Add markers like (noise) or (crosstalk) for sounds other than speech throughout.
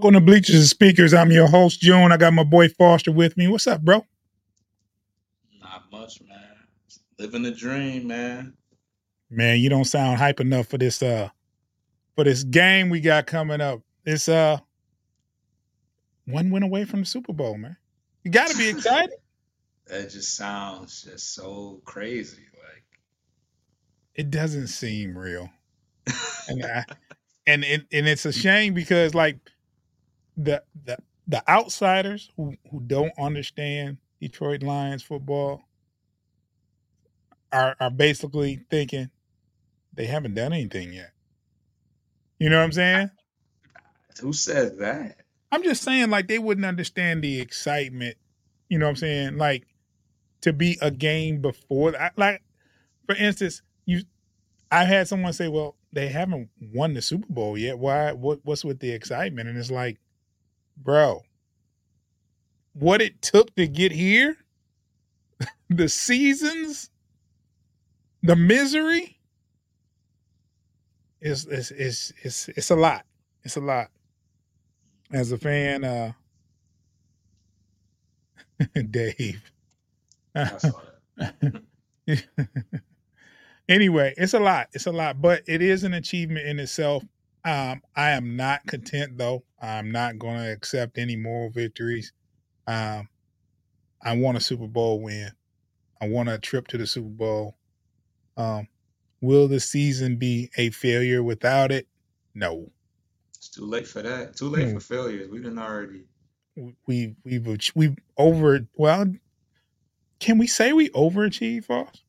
Welcome the Bleachers and Speakers. I'm your host, June. I got my boy Foster with me. What's up, bro? Not much, man. Living the dream, man. Man, you don't sound hype enough for this uh for this game we got coming up. It's uh one win away from the Super Bowl, man. You gotta be excited. (laughs) that just sounds just so crazy. Like it doesn't seem real. (laughs) and I, and it, and it's a shame because like the the the outsiders who who don't understand Detroit Lions football are are basically thinking they haven't done anything yet. You know what I'm saying? Who says that? I'm just saying like they wouldn't understand the excitement. You know what I'm saying? Like to be a game before like for instance, you I had someone say, "Well, they haven't won the Super Bowl yet. Why what what's with the excitement?" And it's like bro, what it took to get here, (laughs) the seasons, the misery, is is is it's it's a lot. It's a lot. As a fan, uh (laughs) Dave. (laughs) anyway, it's a lot. It's a lot, but it is an achievement in itself. Um, I am not content though. I'm not going to accept any moral victories. Um, I want a Super Bowl win. I want a trip to the Super Bowl. Um, will the season be a failure without it? No. It's too late for that. Too late mm. for failures. We didn't already. We we've we've over. Well, can we say we overachieved, Foss?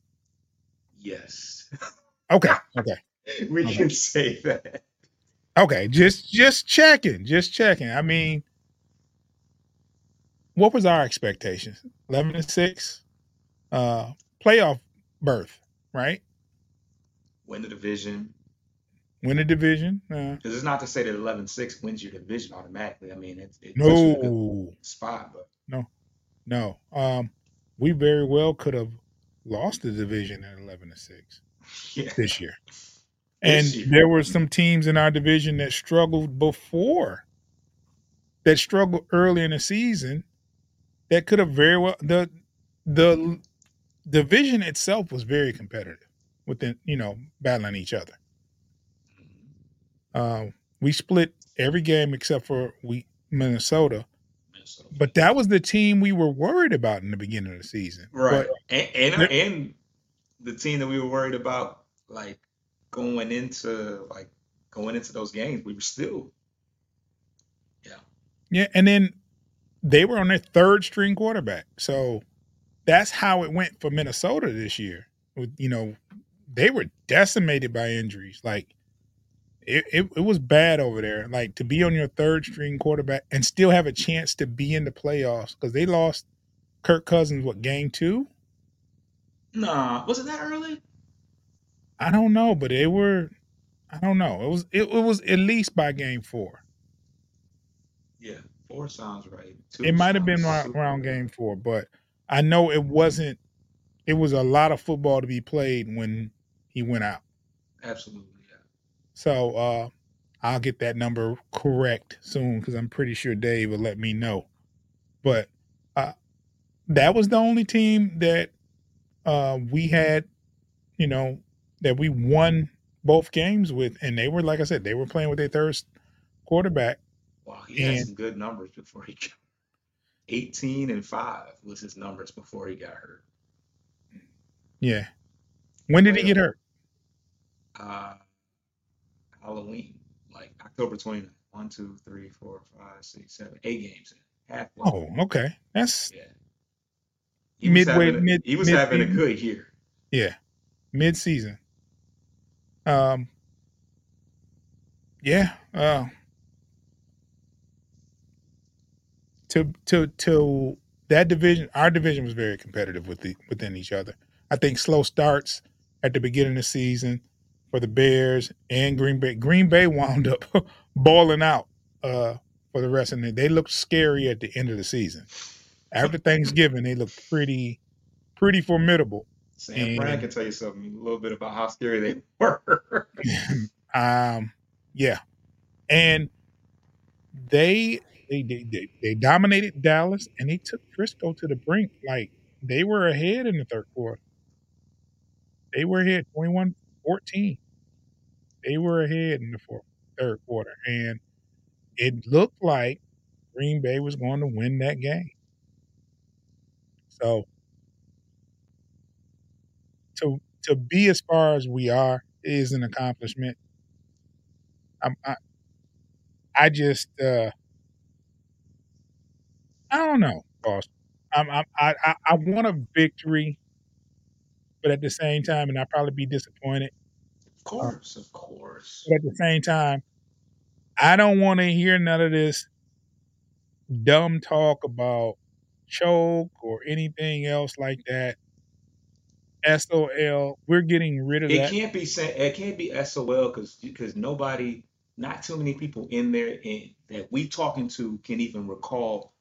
Yes. Okay. (laughs) Okay. we okay. can say that. Okay, just just checking, just checking. I mean, what was our expectations? Eleven and six, uh, playoff berth, right? Win the division. Win the division. Because uh, it's not to say that 11-6 wins your division automatically. I mean, it's it no spot, but no, no. Um, we very well could have lost the division at eleven to six (laughs) yeah. this year. And there were some teams in our division that struggled before, that struggled early in the season, that could have very well the the division itself was very competitive within you know battling each other. Uh, we split every game except for we Minnesota, Minnesota, but that was the team we were worried about in the beginning of the season. Right, but, and and, and the team that we were worried about, like going into like going into those games, we were still, yeah, yeah. And then they were on their third string quarterback, so that's how it went for Minnesota this year. You know, they were decimated by injuries. Like it, it, it was bad over there. Like to be on your third string quarterback and still have a chance to be in the playoffs because they lost Kirk Cousins. What game two? Nah, was it that early? I don't know, but they were. I don't know. It was it, it was at least by game four. Yeah, four sounds right. Two it might have been around, around game four, but I know it wasn't. It was a lot of football to be played when he went out. Absolutely, yeah. So uh, I'll get that number correct soon because I'm pretty sure Dave will let me know. But uh, that was the only team that uh, we had, you know, that we won both games with, and they were like I said, they were playing with their third quarterback. Wow, he and, had some good numbers before he got (laughs) 18 and 5 was his numbers before he got hurt. Yeah. When did he get hurt? Uh Halloween, like October 29th. One, two, three, four, five, six, seven, eight games in. Halfway. Oh, okay. That's yeah. He midway was having, mid, he was mid having a good year. Yeah. Mid season. Um, yeah. Uh, to to to that division, our division was very competitive with the within each other. I think slow starts at the beginning of the season for the Bears and Green Bay. Green Bay wound up (laughs) balling out uh, for the rest of the. They looked scary at the end of the season. After Thanksgiving, they looked pretty pretty formidable. Sam Fran can tell you something a little bit about how scary they (laughs) were. (laughs) um, yeah, and they they, they they they dominated Dallas and they took Frisco to the brink. Like they were ahead in the third quarter. They were ahead 21-14. They were ahead in the fourth, third quarter, and it looked like Green Bay was going to win that game. So to to be as far as we are is an accomplishment. I'm, I I just uh I don't know, boss. I'm, I'm I I, I want a victory, but at the same time, and I'll probably be disappointed. Of course, of course. but at the same time, I don't want to hear none of this dumb talk about choke or anything else like that. SOL. We're getting rid of It that. can't be it can't be SOL because because nobody, not too many people in there in, that we talking to can even recall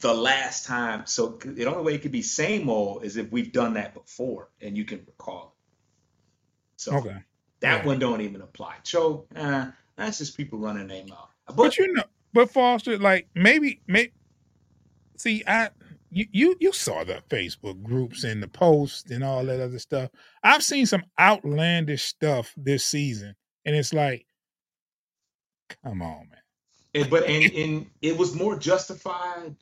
the last time. So the only way it could be same old is if we've done that before and you can recall it. So Okay. that Yeah. one don't even apply. Choke, uh, that's just people running their mouth. But But you know, but Foster, like maybe, may see, I you you you saw the Facebook groups and the posts and all that other stuff. I've seen some outlandish stuff this season, and it's like, come on, man. And, but and, and it was more justified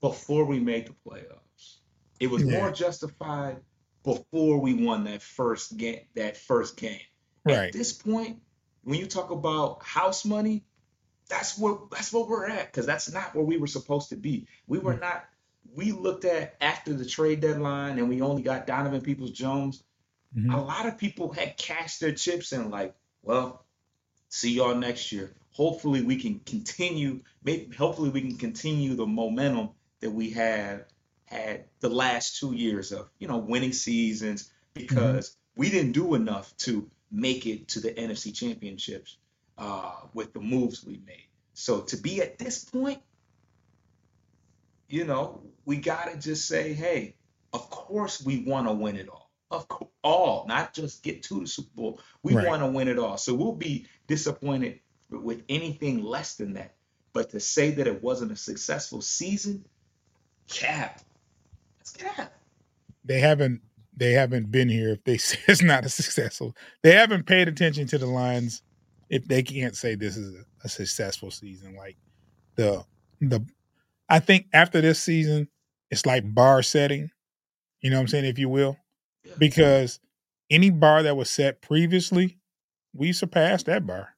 before we made the playoffs. It was Yeah. more justified before we won that first game. That first game. At Right. this point, when you talk about house money, that's where that's where we're at because that's not where we were supposed to be. We were Mm. not. We looked at after the trade deadline and we only got Donovan Peoples Jones. Mhm. A lot of people had cashed their chips in, like, well, see y'all next year. Hopefully we can continue. Maybe hopefully we can continue the momentum that we have had the last two years of you know winning seasons because we didn't do enough to make it to the NFC championships uh, with the moves we made. So to be at this point, you know, we gotta just say, hey, of course we want to win it all. Of course, all, not just get to the Super Bowl. We Right. want to win it all. So we'll be disappointed with anything less than that. But to say that it wasn't a successful season, cap. That's cap. They haven't they haven't been here if they (laughs) say it's not a successful. They haven't paid attention to the lines if they can't say this is a, a successful season. Like the the I think after this season, it's like bar setting. You know what I'm saying, if you will. Because any bar that was set previously, we surpassed that bar.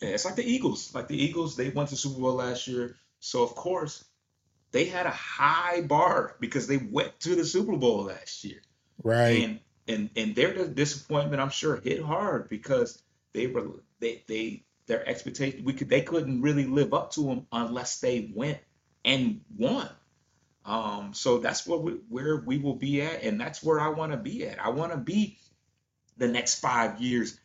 Yeah, it's like the Eagles. Like the Eagles, they went to Super Bowl last year. So of course, they had a high bar because they went to the Super Bowl last year. Right. And and and their disappointment, I'm sure, hit hard because they were they they their expectation we could they couldn't really live up to them unless they went and won. Um, so that's where we where we will be at, and that's where I want to be at. I want to be the next five years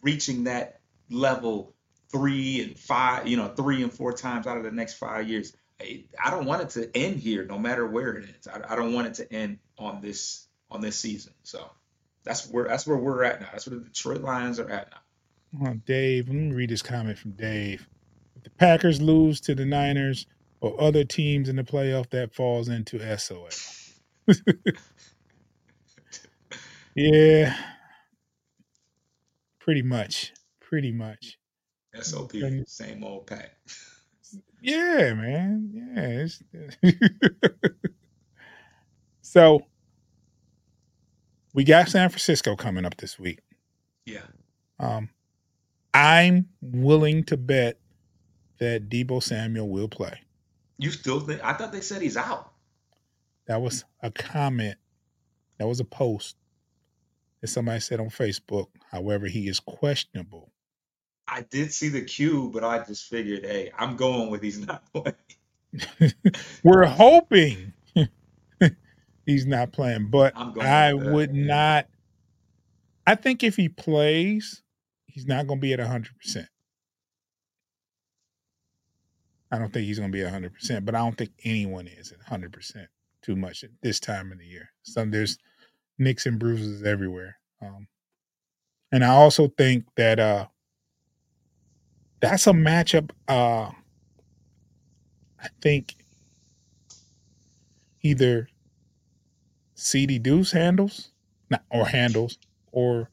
reaching that level three and five, you know, three and four times out of the next five years. I, don't want it to end here, no matter where it is. I, I don't want it to end on this on this season. So that's where that's where we're at now. That's where the Detroit Lions are at now. Dave, let me read this comment from Dave. The Packers lose to the Niners or other teams in the playoff, that falls into SOL. (laughs) yeah, pretty much. Pretty much. SOP, same old pack. (laughs) Yeah, man. Yeah. (laughs) So we got San Francisco coming up this week. Yeah. Um, I'm willing to bet that Deebo Samuel will play. You still think? I thought they said he's out. That was a comment. That was a post that somebody said on Facebook. However, he is questionable. I did see the cue, but I just figured, hey, I'm going with he's not playing. (laughs) We're hoping (laughs) he's not playing, but I would not. I think if he plays, he's not going to be at 100%. I don't think he's going to be at 100%, but I don't think anyone is at 100% too much at this time of the year. Some there's nicks and bruises everywhere. Um, and I also think that uh that's a matchup. Uh, I think either CD Deuce handles, not, or handles, or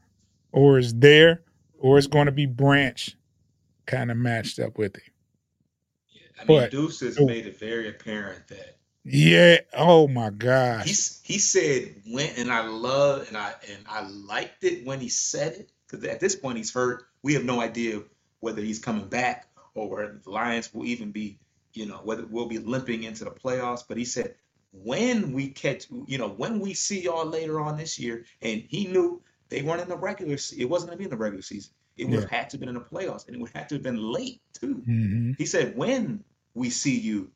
or is there, or it's going to be Branch kind of matched up with him. I mean, But Deuce has oh, made it very apparent that yeah, oh my gosh, he's he said when, and I love and I and I liked it when he said it because at this point he's hurt. We have no idea whether he's coming back or whether the Lions will even be, you know, whether we'll be limping into the playoffs. But he said when we catch, you know, when we see y'all later on this year, and he knew they weren't in the regular. It wasn't gonna be in the regular season. It would yeah, have had to been in the playoffs, and it would have to have been late too. hmm He said when we see you,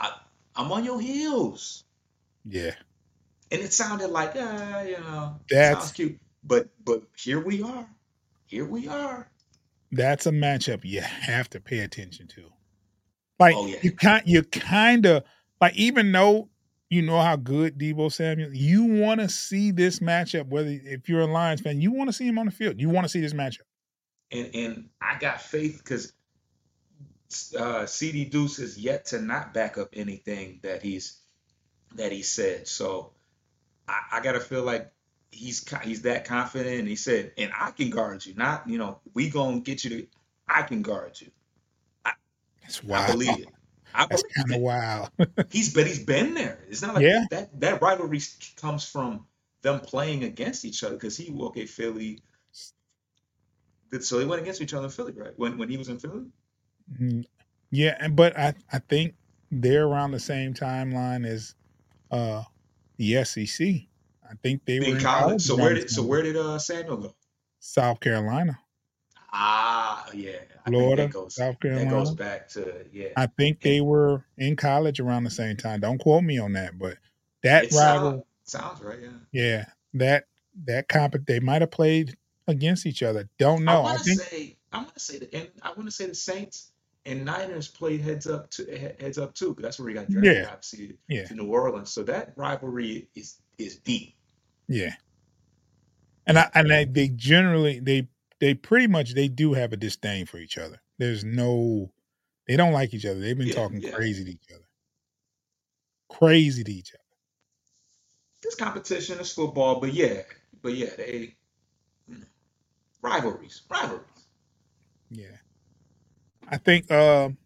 I, I'm on your heels. yeah. And it sounded like, ah, you know, sounds That's cute. But but here we are. Here we are. that's a matchup you have to pay attention to. Like Oh yeah. you kind you kind of like even though you know how good Deebo Samuel, you want to see this matchup. Whether if you're a Lions fan, you want to see him on the field. You want to see this matchup. And and I got faith because uh, CD Deuce has yet to not back up anything that he's that he said. So I, I gotta feel like he's he's that confident. And he said, and I can guard you. Not you know we gonna get you to. I can guard you. I, That's I wild. believe it. I That's believe kind of wild. (laughs) He's but he's been there. It's not like yeah, that that rivalry comes from them playing against each other because he okay Philly. Did so they went against each other in Philly, right? When when he was in Philly. Mhm. yeah. And but I I think they're around the same timeline as uh the SEC. I think they were In college. So where did so where did uh Samuel go? South Carolina, Ah, yeah. I think Florida, goes South that goes back to yeah. I think And they were in college around the same time. Don't quote me on that, but that it rival, sounds right, yeah. yeah, that that comp they might have played against each other. Don't know. I want to think say I want to say that and I want to say the Saints and Niners played heads up to heads up too, that's where he got drafted, yeah, obviously, yeah, to New Orleans. So that rivalry is is deep. yeah. And I and I, they generally they they pretty much they do have a disdain for each other. There's no they don't like each other. They've been Yeah, talking yeah. crazy to each other. Crazy to each other. This competition is football, but yeah, but yeah, they mm, rivalries, rivalries. Yeah. I think um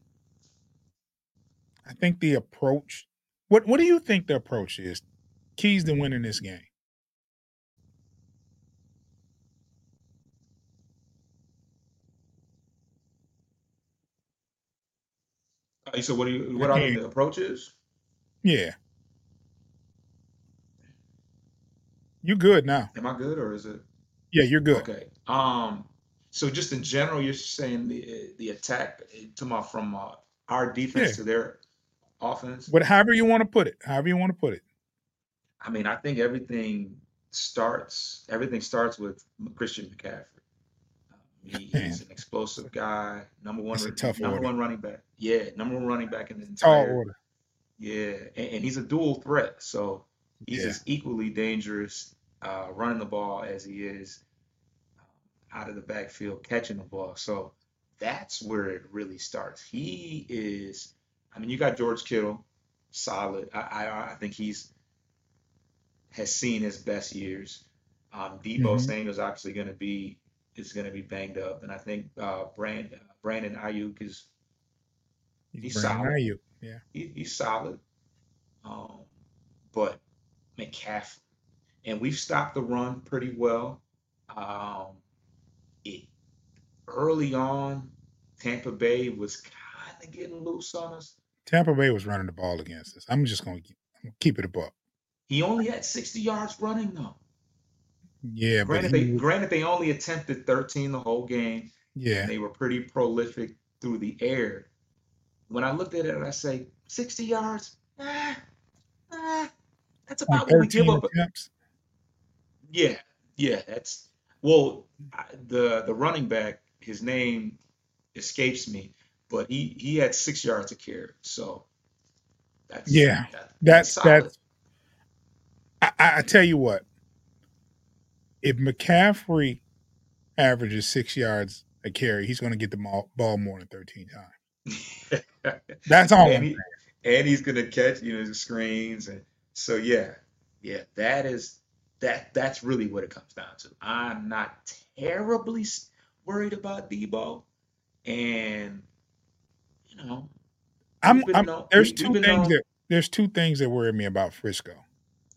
I think the approach what what do you think the approach is? Keys to winning this game. Uh, so what do you what I can't the approaches? yeah. You good now. Am I good or is it Yeah, you're good. okay? Um, so just in general, you're saying the the attack, eh, about from uh, our Yeah. defense to their offense. But however you want to put it. However you want to put it. I mean, I think everything starts everything starts with Christian McCaffrey. He, he's an explosive guy, number one, number order. one running back. Yeah, number one running back in the entire Tall order. Yeah, and, and he's a dual threat, so he's Yeah. as equally dangerous uh, running the ball as he is out of the backfield catching the ball. So that's where it really starts. He is. I mean, you got George Kittle, solid. I I, I think he's has seen his best years. Um, Deebo hmm Samuel's obviously going to be is going to be banged up, and I think uh, Brand, Brandon Aiyuk is He's he's Brandon solid. Aiyuk. Yeah. He, he's solid. Um, but McCaffrey, and we've stopped the run pretty well. Um, it early on, Tampa Bay was kind of getting loose on us. Tampa Bay was running the ball against us. I'm just gonna keep, keep it above. He only had 60 yards running though. Yeah, but Granted, he they granted they only attempted 13 the whole game, yeah. and they were pretty prolific through the air. When I looked at it, I say 60 yards. Ah, ah, that's about what we give 13 up. attempts. Yeah, yeah, that's well, the the running back, his name escapes me, but he he had six yards of carry, so that's Yeah. that, that's That's that's I, I tell you what, if McCaffrey averages six yards a carry, he's going to get the ball, more than 13 times. (laughs) That's all. and, he, and he's gonna catch you know the screens and so yeah, yeah. That is that that's really what it comes down to. I'm not terribly worried about Deebo, and you know, I'm, I'm known, there's we, two things known, that there's two things that worry me about Frisco,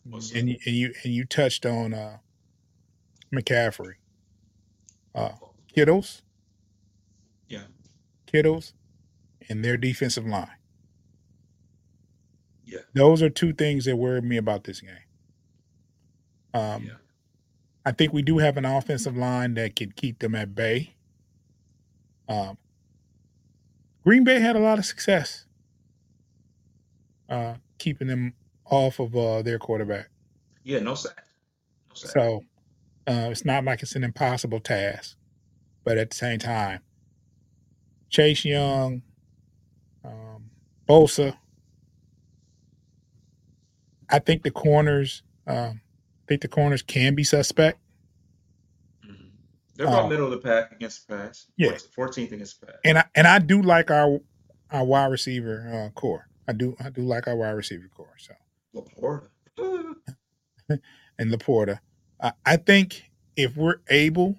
and you, and you and you touched on uh, McCaffrey, uh, Kittles, yeah, Kittles, and their defensive line. Yeah, those are two things that worry me about this game. Um, yeah. I think we do have an offensive line that can keep them at bay. Um, Green Bay had a lot of success uh, keeping them off of uh, their quarterback. Yeah, no sack. No sack. So uh, it's not like it's an impossible task, but at the same time, Chase Young, um, Bosa. I think the corners. Um, think the corners can be suspect. Mm-hmm. They're about uh, middle of the pack against the pass. Yeah, fourteenth against the pass. And I and I do like our our wide receiver uh, core. I do I do like our wide receiver core. So LaPorta (laughs) and LaPorta. I, I think if we're able,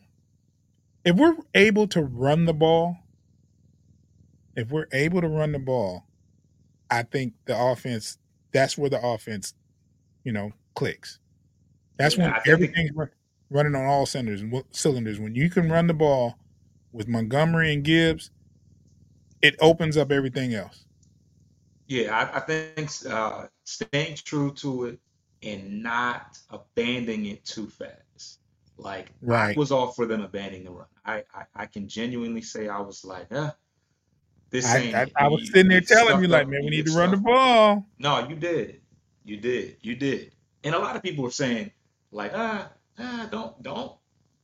if we're able to run the ball, if we're able to run the ball, I think the offense. That's where the offense, you know, clicks. That's yeah, when everything's running on all cylinders. Cylinders. When you can run the ball with Montgomery and Gibbs, it opens up everything else. Yeah, I, I think uh, staying true to it and not abandoning it too fast. Like right. I was all for them abandoning the run. I, I, I can genuinely say I was like, eh, this I, ain't. I, I was sitting there telling you like, man, we need to run the ball. No, you did, you did, you did. And a lot of people were saying, like ah ah don't don't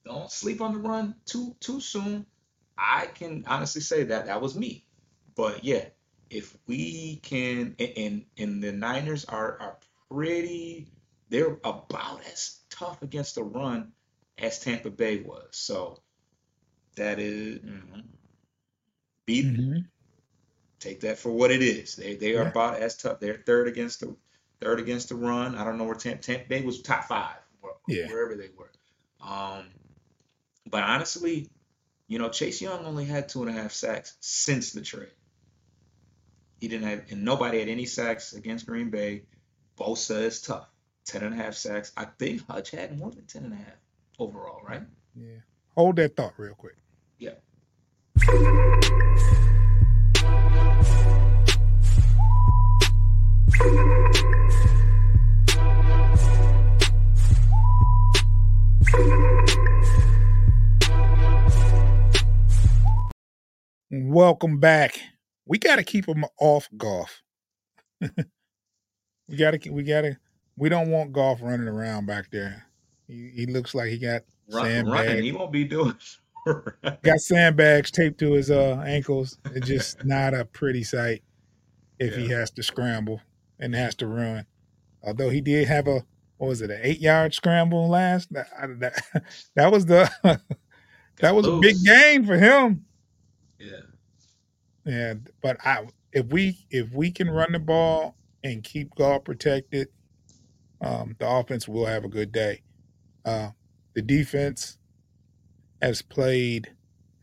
don't sleep on the run too too soon. I can honestly say that that was me. But yeah, if we can and and the Niners are are pretty they're about as tough against the run as Tampa Bay was. So that is, mm-hmm. beat mm-hmm. take that for what it is. They they are yeah. about as tough. They're third against the third against the run. I don't know where Tampa, Tampa Bay was top five yeah. wherever they were. Um, but honestly, you know, Chase Young only had two and a half sacks since the trade. He didn't have, and nobody had any sacks against Green Bay. Bosa is tough. Ten and a half sacks. I think Hutch had more than ten and a half overall, right? Yeah. Hold that thought real quick. Yeah. Welcome back. We got to keep them off Goff. we got to. We got to. We don't want Goff running around back there. He, he looks like he got Run, sandbags. He won't be doing. (laughs) got sandbags taped to his uh, ankles. It's just not a pretty sight if yeah. he has to scramble and has to run. Although he did have a what was it, an eight yard scramble last? That that, (laughs) that was the (laughs) that was a big game for him. Yeah. Yeah, but I if we if we can run the ball and keep Goff protected, um, the offense will have a good day. Uh, the defense has played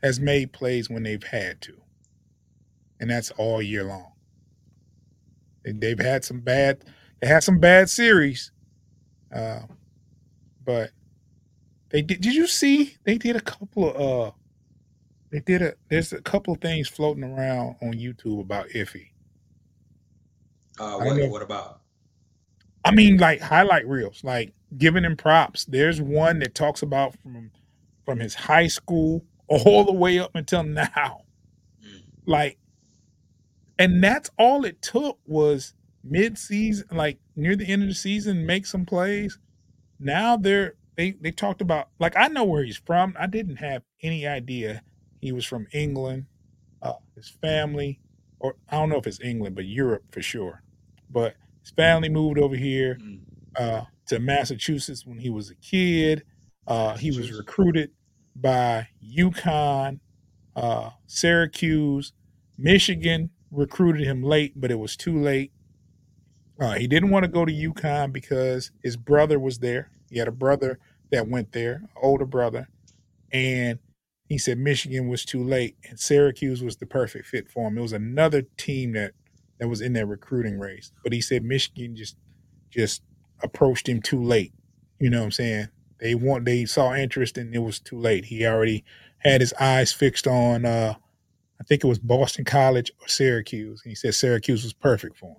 has made plays when they've had to, and that's all year long. And they've had some bad they had some bad series, uh, but they did. Did you see they did a couple of uh they did a there's a couple of things floating around on YouTube about Iffy. Uh, what, what about? I mean, like highlight reels, like giving him props. There's one that talks about from from his high school all the way up until now. Mm. Like, and that's all it took was mid-season, like near the end of the season, make some plays. Now they're they they talked about like I know where he's from. I didn't have any idea he was from England. Uh, his family, or I don't know if it's England, but Europe for sure. But his family moved over here mm. uh, to Massachusetts when he was a kid. Uh, he was recruited by UConn uh, Syracuse, Michigan recruited him late, but it was too late. Uh, he didn't want to go to UConn because his brother was there. He had a brother that went there, older brother, and he said Michigan was too late, and Syracuse was the perfect fit for him. It was another team that that was in that recruiting race, but he said Michigan just just approached him too late. You know what I'm saying? They want they saw interest and it was too late. He already had his eyes fixed on uh I think it was Boston College or Syracuse. And he said Syracuse was perfect for him.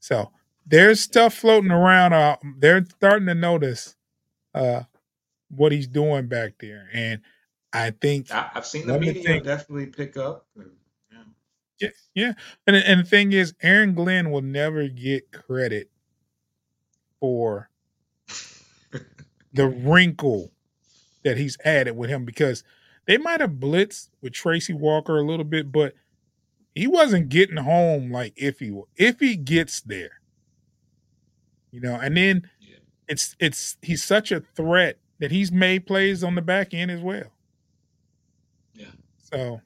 So there's stuff floating around. Uh, they're starting to notice uh, what he's doing back there, and I think I, have seen the media think, definitely pick up. Yeah, yeah, yeah. And and the thing is, Aaron Glenn will never get credit for (laughs) the wrinkle that he's added with him because they might have blitzed with Tracy Walker a little bit, but he wasn't getting home like if he if he gets there. You know, and then yeah. it's it's he's such a threat that he's made plays on the back end as well. Yeah. So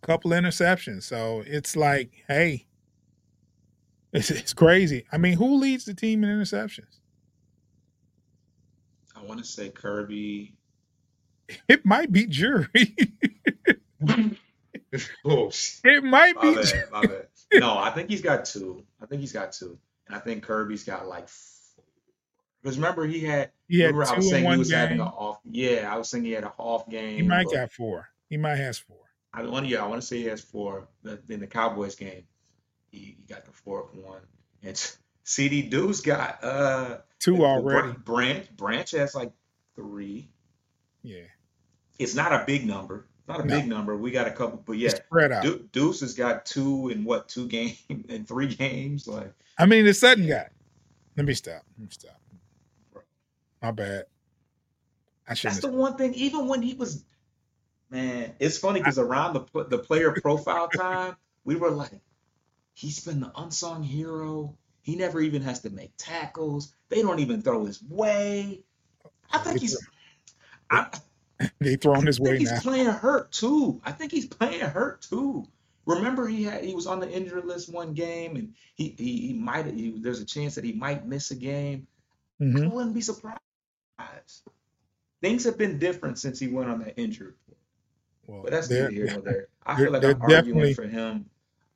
a couple interceptions. So it's like, hey, it's, it's crazy. I mean, who leads the team in interceptions? I want to say Kerby. (laughs) It might be Jury. (laughs) oh, it might my be. Bad, my bad. No, I think he's got two. I think he's got two, and I think Kerby's got like. Because remember, he had. He had remember, two I was in saying one he was having game. an off. Yeah, I was saying he had an off game. He might got four. He might has four. I want. Yeah, I want to say he has four. In the Cowboys game, he, he got the fourth one, and (laughs) CD Deuce got uh Two already. Branch. Branch has like three. Yeah. It's not a big number. Not a No. big number. We got a couple, but yeah, It's spread out. Deuce has got two in what two games (laughs) and three games. Like I mean, the Sutton guy. Let me stop. Let me stop. My bad. I that's the one thing. Even when he was, man, it's funny because around the the player profile time, we were like, he's been the unsung hero. He never even has to make tackles. They don't even throw his way. I think he's. I, (laughs) They throwing his I think way he's now. playing hurt too. I think he's playing hurt too. Remember, he had he was on the injury list one game, and he he, he might he, there's a chance that he might miss a game. I Mhm. wouldn't be surprised. Things have been different since he went on that injury report, Well, but that's they're, neither here nor there. I feel like they're I'm arguing for him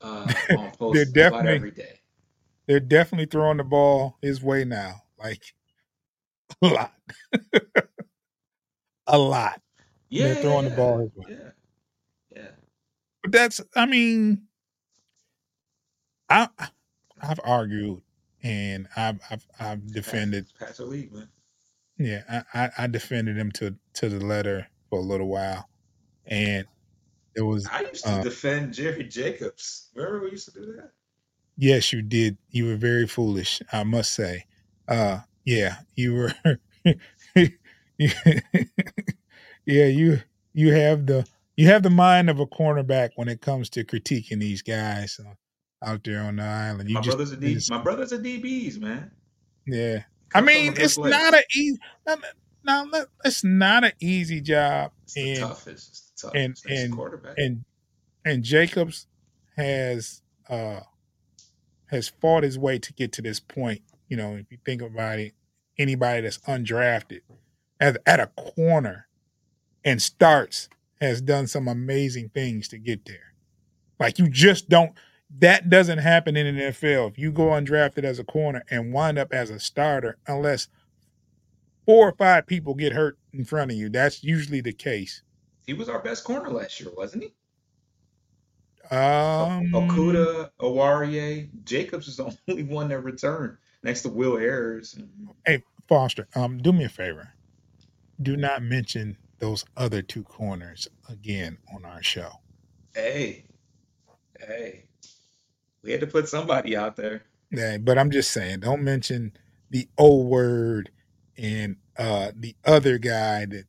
uh, (laughs) on they're posts about definitely every day. they're definitely throwing the ball his way now. Like (laughs) a lot. (laughs) a lot. Yeah, They're throwing the ball his way. Yeah, yeah. But that's I mean I I've argued and I've I've, I've defended Pass the league, man. Yeah, I, I, defended him to to the letter for a little while. And it was I used to uh, defend Jerry Jacobs. Remember we used to do that? yes, you did. You were very foolish, I must say. Uh yeah, you were (laughs) yeah, you you have the you have the mind of a cornerback when it comes to critiquing these guys uh, out there on the island. You My just, brothers are D, my brothers are DBs, man. yeah. I mean, it's not a easy. Now, it's not an easy job, It's the and toughest. It's the and- toughest. Next and- quarterback. and and Jacobs has uh has fought his way to get to this point. You know, if you think about it, anybody that's undrafted at at a corner and starts has done some amazing things to get there. Like you just don't that doesn't happen in the NFL. If you go undrafted as a corner and wind up as a starter, unless four or five people get hurt in front of you, that's usually the case. he was our best corner last year, wasn't he? Um, Okudah, Oruwariye, Jacobs is the (laughs) only one that returned next to Will Ayers. Hey, Foster, um, do me a favor. Do not mention those other two corners again on our show. Hey, hey, we had to put somebody out there. Yeah, but I'm just saying, don't mention the O word and uh the other guy that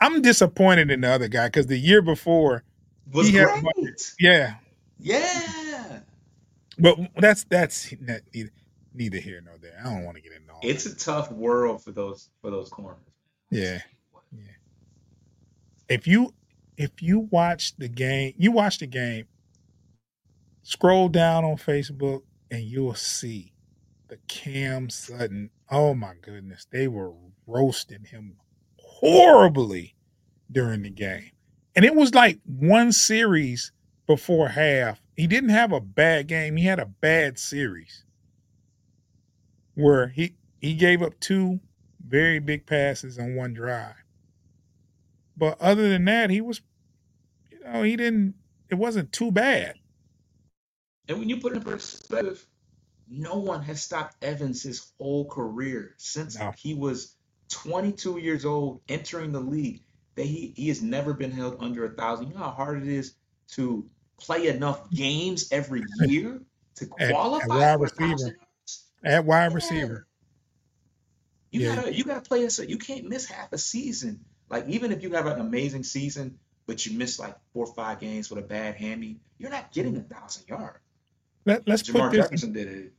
I'm disappointed in the other guy because the year before, Was He had- great. yeah, Yeah, but that's that's neither, neither here nor there. I don't want to get into all it's that. a tough world for those for those corners. Yeah. Yeah. if you if you watch the game, you watch the game, scroll down on Facebook and you'll see the Cam Sutton. Oh my goodness, they were roasting him horribly during the game. And it was like one series before half. He didn't have a bad game. He had a bad series where he he gave up two very big passes on one drive. But other than that, he was you know, he didn't it wasn't too bad. And when you put it in perspective, no one has stopped Evans his whole career since No. he was 22 years old entering the league. That he he has never been held under a thousand. You know how hard it is to play enough games every (laughs) year to At- at qualify wide a receiver. At wide Yeah. receiver. You Yeah. gotta you gotta play this. You can't miss half a season. Like even if you have an amazing season, but you miss like four or five games with a bad hammy, you're not getting mm-hmm. a thousand yards. Let, let's Jamar put this Jefferson did it.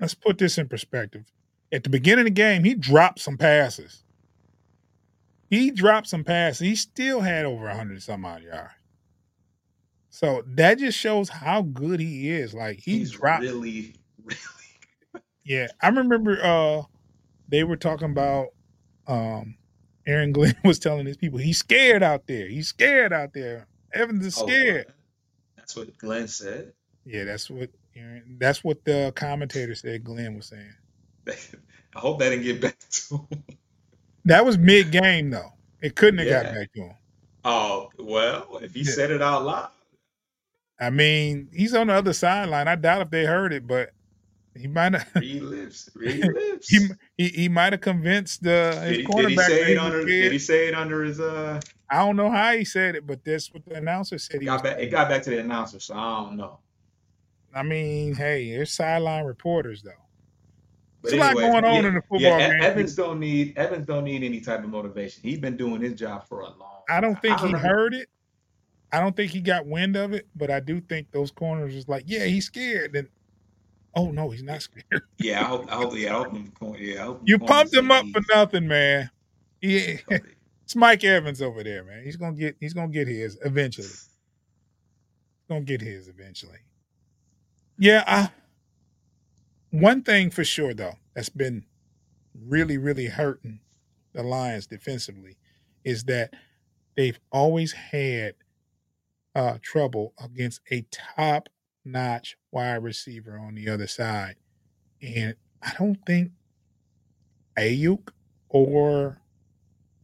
let's put this in perspective. At the beginning of the game, he dropped some passes. He dropped some passes. He still had over 100 some odd yards. So that just shows how good he is. Like he He's dropped. really, really (laughs) Yeah, I remember uh they were talking about um Aaron (laughs) Glenn was telling his people he's scared out there. He's scared out there. Evans is Oh, scared. That's what Glenn said. Yeah, that's what that's what the commentator said Glenn was saying. (laughs) I hope that didn't get back to him. That was mid game though. It couldn't have got back to him. Oh, well, if he Yeah. said it out loud, I mean, he's on the other sideline. I doubt if they heard it, but he might have he lives. He lives. he he, he might have convinced the his did, he, did he say it under? Did he say it under his? Uh, I don't know how he said it, but that's what the announcer said. He got back. It got back to the announcer, so I don't know. I mean, hey, there's sideline reporters though. But There's a lot going on yeah, in the football yeah, game. Evans don't need Evans don't need any type of motivation. He's been doing his job for a long. I don't think he heard it. I don't think he got wind of it, but I do think those corners is like, yeah, he's scared. And oh no, he's not (laughs) scared. Yeah, I hope. I hope. Yeah, I hope him. Yeah, I hope You pumped him up for nothing, man. Yeah, (laughs) it's Mike Evans over there, man. He's gonna get he's gonna get his eventually. He's gonna get his eventually. Yeah, I one thing for sure though that's been really, really hurting the Lions defensively is that they've always had uh, trouble against a top notch wide receiver on the other side. And I don't think Aiyuk or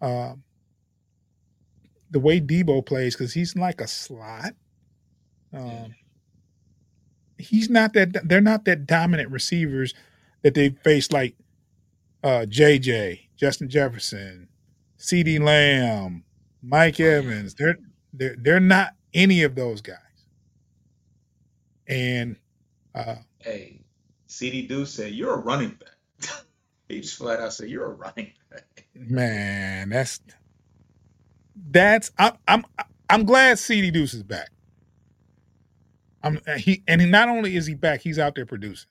um, the way Deebo plays, because he's like a slot. Um, he's not that they're not that dominant receivers that they face like uh JJ, Justin Jefferson, CeeDee Lamb, Mike Evans. They're they're they're not any of those guys. And uh Hey, CD Deuce said you're a running back. (laughs) he just flat out said you're a running back. man, that's that's I'm I'm I'm glad CD Deuce is back. I'm uh, he and he, not only is he back, he's out there producing.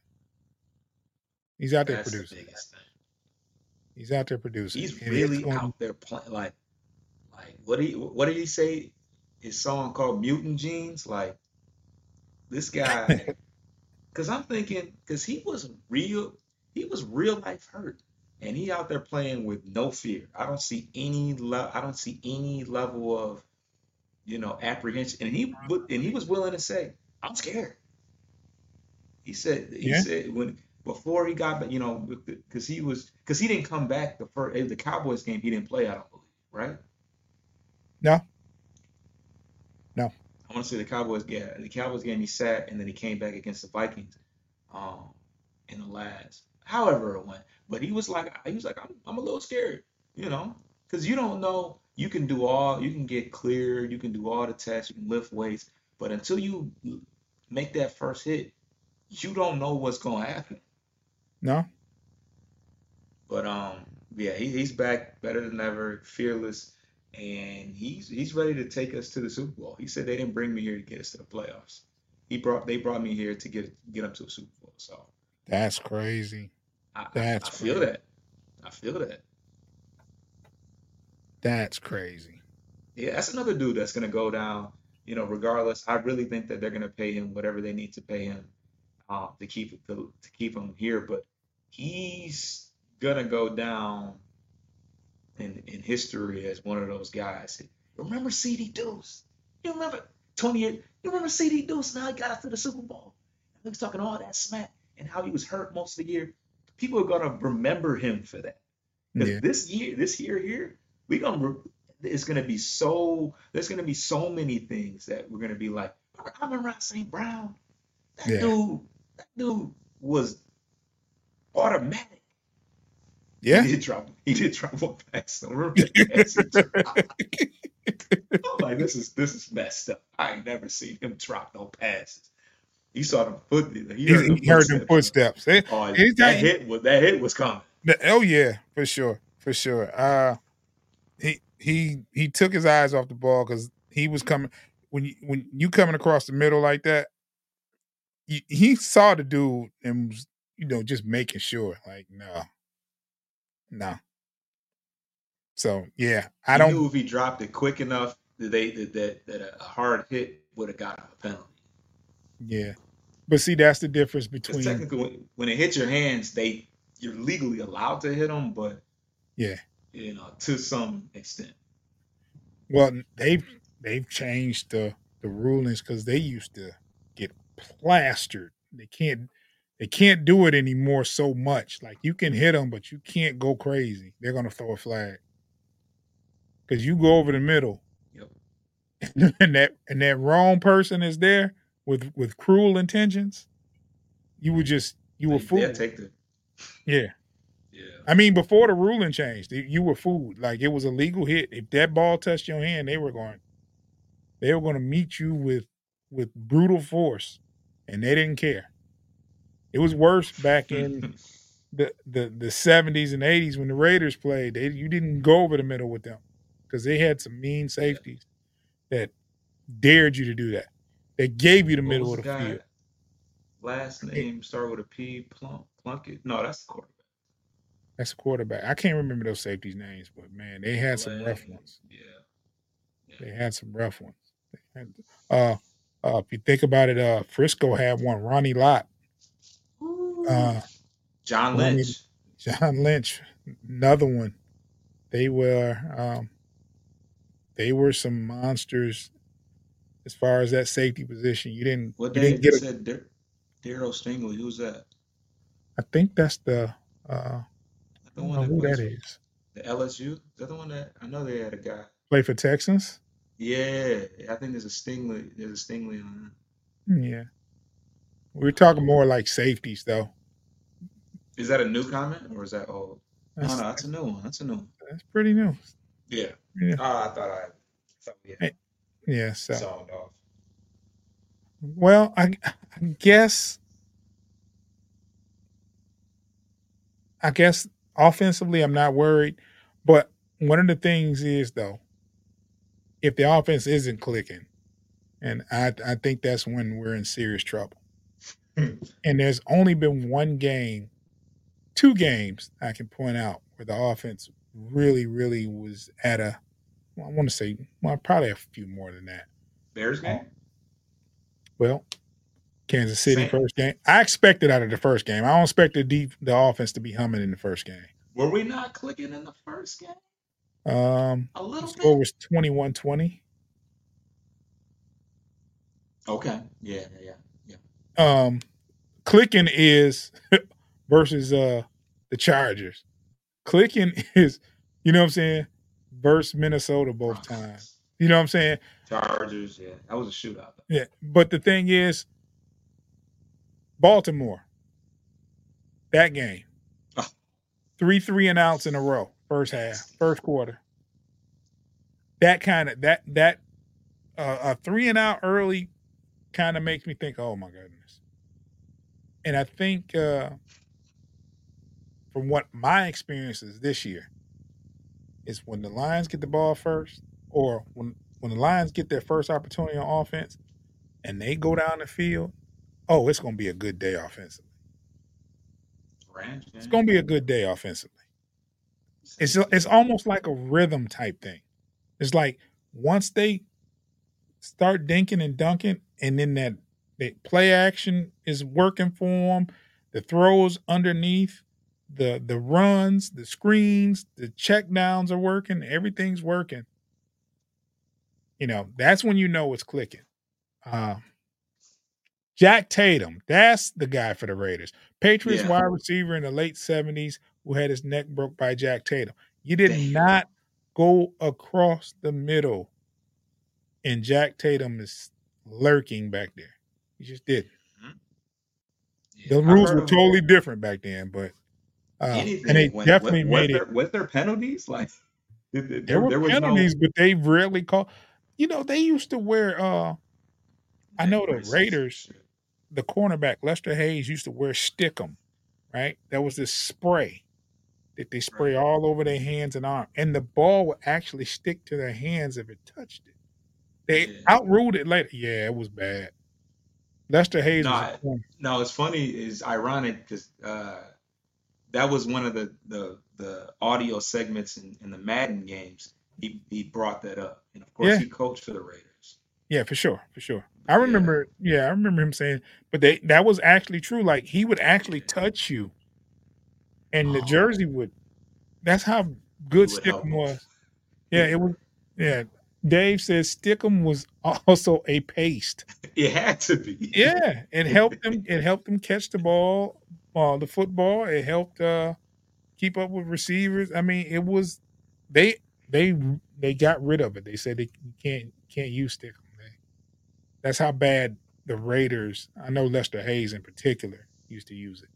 He's out there That's the producing. biggest thing. He's out there producing. He's And really going- out there playing. Like, like what did he what did he say? His song called Mutant Genes. Like, this guy. (laughs) Because I'm thinking, because he was real, he was real life hurt, and he out there playing with no fear. I don't see any le- I don't see any level of, you know, apprehension. And he and he was willing to say, "I'm scared." He said, he Yeah. said when before he got, back, you know, because he was, because he didn't come back the first the Cowboys game. He didn't play. I don't believe, right? No. No. I want to say the Cowboys. Yeah, the Cowboys game. He sat, and then he came back against the Vikings, um, in the last, however it went. But he was like, he was like, I'm, I'm a little scared, you know, because you don't know. You can do all, you can get clear, you can do all the tests, you can lift weights, but until you make that first hit, you don't know what's going to happen. no, But um, yeah, he, he's back better than ever, fearless, and he's he's ready to take us to the Super Bowl. He said they didn't bring me here to get us to the playoffs. He brought they brought me here to get get them to a Super Bowl. So that's crazy. I, I, That's I feel crazy. that. I feel that. That's crazy. Yeah, that's another dude that's gonna go down. You know, regardless, I really think that they're gonna pay him whatever they need to pay him uh, to keep to, to keep him here. But he's gonna go down in in history as one of those guys. Remember CD Deuce? You remember Tony? You remember CD Deuce? Now he got us to the Super Bowl. He was talking all that smack and how he was hurt most of the year. People are gonna remember him for that. Because Yeah. this year, this year here, we gonna it's gonna be so. There's gonna be so many things that we're gonna be like. I remember St. Brown. That Yeah. dude. That dude was automatic. Yeah. He did drop. He did drop one pass. I remember that pass he dropped. I'm like, this is this is messed up. I ain't never seen him drop no passes. He saw them foot. He He, heard, he heard them footsteps. Eh, Oh, Anytime- that hit was that hit was coming. the- oh yeah, for sure, for sure. Uh, he he he took his eyes off the ball because he was coming when you when you coming across the middle like that. He, he saw the dude and was you know just making sure like no, no. So yeah, I He don't. knew if he dropped it quick enough that they that that, that a hard hit would have got him a penalty. Yeah, but see that's the difference between technically, when, when it hits your hands, they you're legally allowed to hit them, but yeah. You know to some extent. Well, they've they've changed the the rulings because they used to get plastered. They can't they can't do it anymore so much. Like you can hit them, but you can't go crazy. They're gonna throw a flag because you go over the middle, Yep. (laughs) and that and that wrong person is there with with cruel intentions. You would just you were fooled. they'll take the yeah. Yeah. I mean, before the ruling changed, you were fooled. Like it was a legal hit. If that ball touched your hand, they were going, they were going to meet you with with brutal force, and they didn't care. It was worse back in (laughs) the the the seventies and eighties when the Raiders played. They you didn't go over the middle with them because they had some mean safeties that dared you to do that. They gave you the What middle of the guy? field. Last name start with a P. Plunk Plunkett. No, that's the quarterback. That's a quarterback. I can't remember those safeties' names, but man, they had some rough ones. Yeah. They had some rough ones. Had- Uh, uh, if you think about it, uh, Frisco had one. Ronnie Lott, uh, John I Lynch. John Lynch, another one. They were, um, they were some monsters as far as that safety position. You didn't, What you they didn't get. A, said? Dar- Darryl Stingley. Who's that? I think that's the. Uh, The one who that is. that. The LSU. Is that the one that I know they had a guy? Play for Texans. Yeah, I think there's a Stingley. There's a Stingley on hmm, Yeah, we're talking more like safeties, though. Is that a new comment or is that old? No, That's, no, that's a new one. That's a new one. that's pretty new. Yeah. Yeah. Oh, I thought I thought we had Yeah. So. zoned off. Well, I, I guess I guess offensively I'm not worried, but one of the things is though, if the offense isn't clicking, and I I think that's when we're in serious trouble. Hmm. and there's only been one game, two games I can point out where the offense really, really was at a well, I want to say well, probably a few more than that. Bears game. Well, Kansas City Same. first game. I expected out of the first game. I don't expect the deep the offense to be humming in the first game. Were we not clicking in the first game? Um, A the little score bit. was 21-20. Okay. Yeah, yeah, yeah. Um, clicking is (laughs) versus uh the Chargers. Clicking (laughs) is, you know what I'm saying, versus Minnesota both times. You know what I'm saying? Chargers. Yeah, that was a shootout. Yeah. But the thing is, Baltimore, that game, Oh. three three and outs in a row, first half, first quarter. That kind of that that uh, a three and out early kind of makes me think, oh my goodness. And I think uh, from what my experience is this year, is when the Lions get the ball first, or when when the Lions get their first opportunity on offense, and they go down the field, oh, it's going to be a good day offensively. It's going to be a good day offensively. It's it's almost like a rhythm type thing. It's like once they start dinking and dunking, and then that, that play action is working for them, the throws underneath, the the runs, the screens, the check downs are working, everything's working. You know, that's when you know it's clicking. Uh, Jack Tatum, that's the guy for the Raiders. Patriots Yeah. wide receiver in the late 70s who had his neck broke by Jack Tatum. You did Damn. not go across the middle, and Jack Tatum is lurking back there. You just did. Yeah, The rules were totally different back then, but uh, anything. and they when, definitely was, made there, it. Was there penalties? Like (laughs) there, there, were there penalties, but they rarely call. You know, they used to wear. uh I know the. Raiders- the cornerback Lester Hayes used to wear stickum, right? That was this spray that they spray Right. all over their hands and arm, and the ball would actually stick to their hands if it touched it. They Yeah. outruled it later. Yeah, it was bad. Lester Hayes No, was I- a. No, it's funny. It's ironic because uh, that was one of the the, the audio segments in, in the Madden games. He he brought that up, and of course Yeah. he coached for the Raiders. Yeah, for sure, for sure. I remember. Yeah, I remember him saying, but they that was actually true. Like he would actually touch you, and the Oh. jersey would. That's how good Stickum was. Yeah, it was. Yeah, Dave says Stickum was (laughs) also a paste. It had to be. Yeah, it helped them. (laughs) It helped them catch the ball, uh, the football. It helped uh, keep up with receivers. I mean, it was they they they got rid of it. They said they can't can't use Stickum. That's how bad the Raiders. I know Lester Hayes in particular used to use it.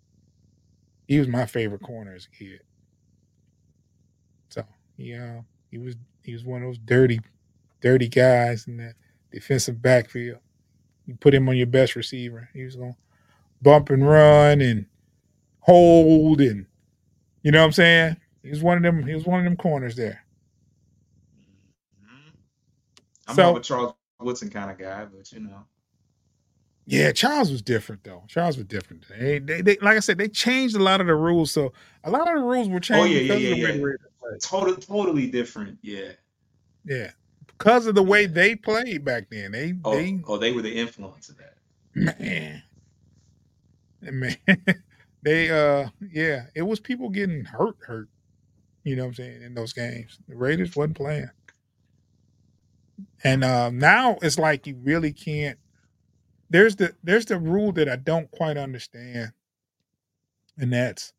He was my favorite corner as a kid. So yeah, he was he was one of those dirty, dirty guys in that defensive backfield. You put him on your best receiver, he was gonna bump and run and hold and you know what I'm saying. He was one of them. He was one of them corners there. Mhm. I'm So- a Charles Woodson kind of guy, but you know, Yeah, Charles was different though. Charles was different. They, they, they, like I said, they changed a lot of the rules. So a lot of the rules were changed Oh, yeah, yeah, because of the yeah, yeah. the Raiders played. totally totally different. Yeah. Yeah, because of the way Yeah. they played back then. They, Oh, they, oh, they were the influence of that. man, (laughs) man, (laughs) they, uh, yeah, it was people getting hurt, hurt. You know what I'm saying in those games. The Raiders wasn't playing, and uh, now it's like you really can't. There's the there's the rule that I don't quite understand, and that's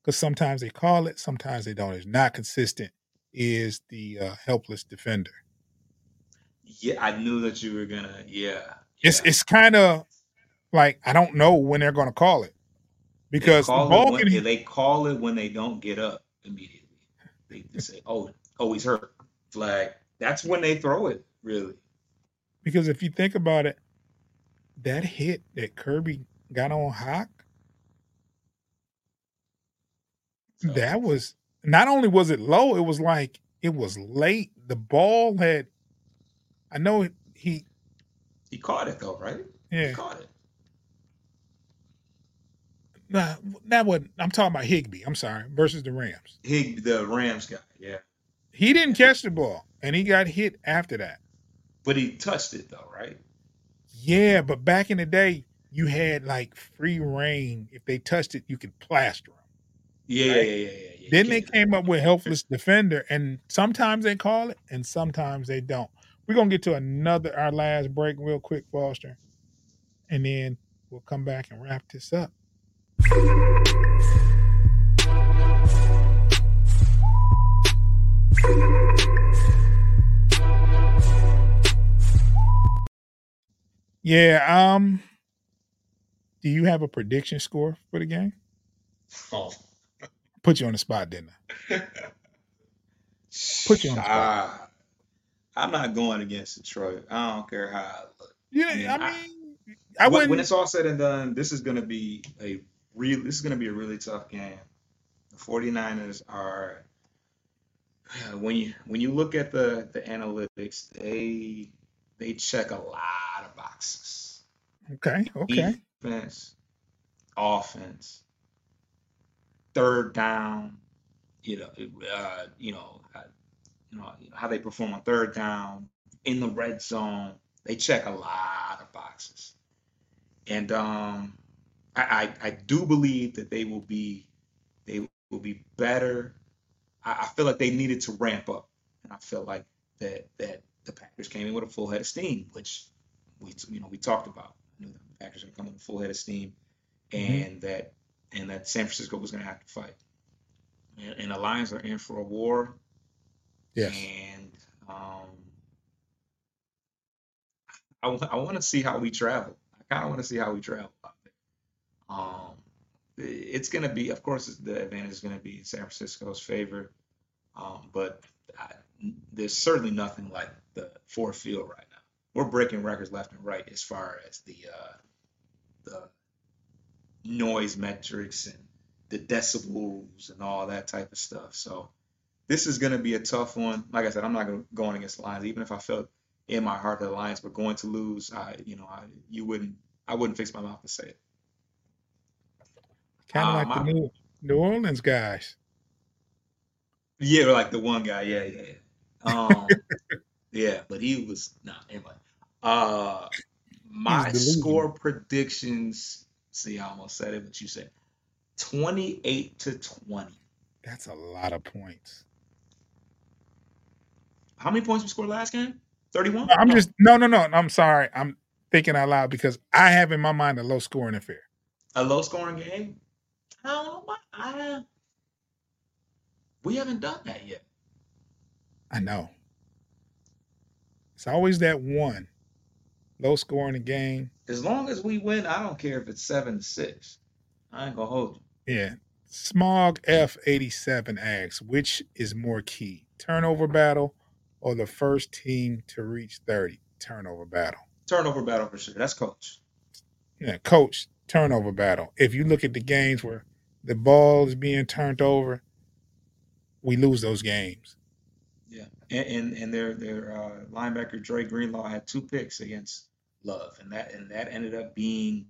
because sometimes they call it, sometimes they don't. It's not consistent. Is the uh, helpless defender? Yeah, I knew that you were gonna. Yeah. It's yeah. it's kind of like I don't know when they're going to call it They because the it when, can they call it when they don't get up immediately. They, they say, "Oh, oh, he's hurt." Flag. That's when they throw it. Really. because if you think about it, that hit that Kerby got on Hawk, So, that was not only was it low, it was like it was late. The ball had, I know he, he caught it though, right? He yeah, caught it. nah, that wasn't. I'm talking about Higbee. I'm sorry, versus the Rams. He, the Rams guy. Yeah. He didn't catch the ball, and he got hit after that. But he touched it though, right? Yeah, but back in the day, you had like free reign. If they touched it, you could plaster them. Yeah, Right. yeah, yeah, yeah, yeah. Then they came up with helpless defender, and sometimes they call it, and sometimes they don't. We're gonna get to another our last break real quick, Foster, and then we'll come back and wrap this up. Yeah. Um. Do you have a prediction score for the game? Oh. Put you on the spot, didn't I? (laughs) Put you on the spot. Ah, I'm not going against Detroit. I don't care how I look. Yeah, I I- mean, I when, wouldn't. when it's all said and done, this is going to be a real. This is going to be a really tough game. The 49ers are (sighs) when you when you look at the the analytics, they they check a lot of boxes. okay, okay. Defense, offense, third down. You know, uh, you know, uh, you know how they perform on third down, in the red zone. They check a lot of boxes, and um, I, I I do believe that they will be they will be better. I, I feel like they needed to ramp up, and I feel like that that the Packers came in with a full head of steam, which we you know we talked about. I knew the Packers are going to come with a full head of steam, Mhm. and that and that San Francisco was going to have to fight. And, and the Lions are in for a war, Yes. and um, I, want to see how we travel. I kind of want to see how we travel. Um, it's going to be, of course, the advantage is going to be in San Francisco's favor, um, but I, there's certainly nothing like the Ford Field right. We're breaking records left and right as far as the uh, the noise metrics and the decibels and all that type of stuff. So this is going to be a tough one. Like I said, I'm not going going against the Lions, even if I felt in my heart that the Lions were going to lose. I, you know, I you wouldn't, I wouldn't fix my mouth to say it. Kind of Uh, like the New, New Orleans guys. Yeah, like the one guy. Yeah, yeah, yeah. Um, (laughs) yeah, but he was not anyway. Uh, my score predictions. See, I almost said it, but you said twenty-eight to twenty. That's a lot of points. How many points we scored last game? Thirty-one. No, I'm just no, no, no. I'm sorry. I'm thinking out loud because I have in my mind a low scoring affair. a low-scoring game. I don't know. why- I, we haven't done that yet. I know. It's always that one low scoring a game. As long as we win, I don't care if it's seven to six. I ain't gonna hold you. Yeah. Smog F87 asks, which is more key, turnover battle or the first team to reach 30? Turnover battle. Turnover battle for sure. That's coach. Yeah, coach, turnover battle. If you look at the games where the ball is being turned over, we lose those games. And and, and their their uh, linebacker Dre Greenlaw had two picks against Love, and that and that ended up being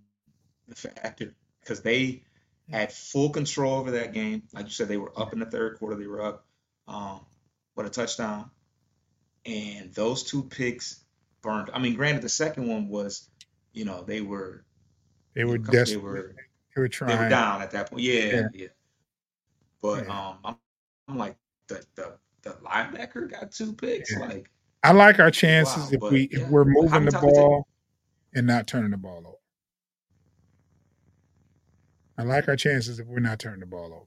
the factor because they had full control over that game. Like you said, they were up in the third quarter. They were up um, with a touchdown, and those two picks burned. I mean, granted, the second one was, you know, they were They were desperate. They were They were trying. they were down at that point. Yeah, Yeah. yeah. But Yeah. um, I'm, I'm like linebacker got two picks. Yeah. Like I like our chances Wow, if but we yeah. if we're moving the times we take- ball and not turning the ball over. I like our chances if we're not turning the ball over.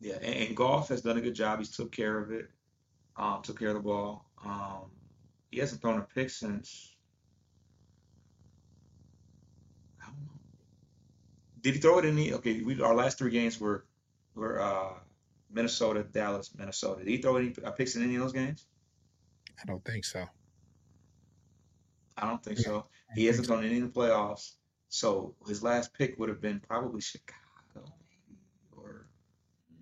yeah, and, and Goff has done a good job. He's took care of it. Um, took care of the ball. Um, he hasn't thrown a pick since. I don't know. Did he throw it in the? Okay, we our last three games were were uh, Minnesota, Dallas, Minnesota. Did he throw any uh, picks in any of those games? I don't think so. I don't think Yeah, so. He don't hasn't think thrown any in the playoffs. So his last pick would have been probably Chicago, or.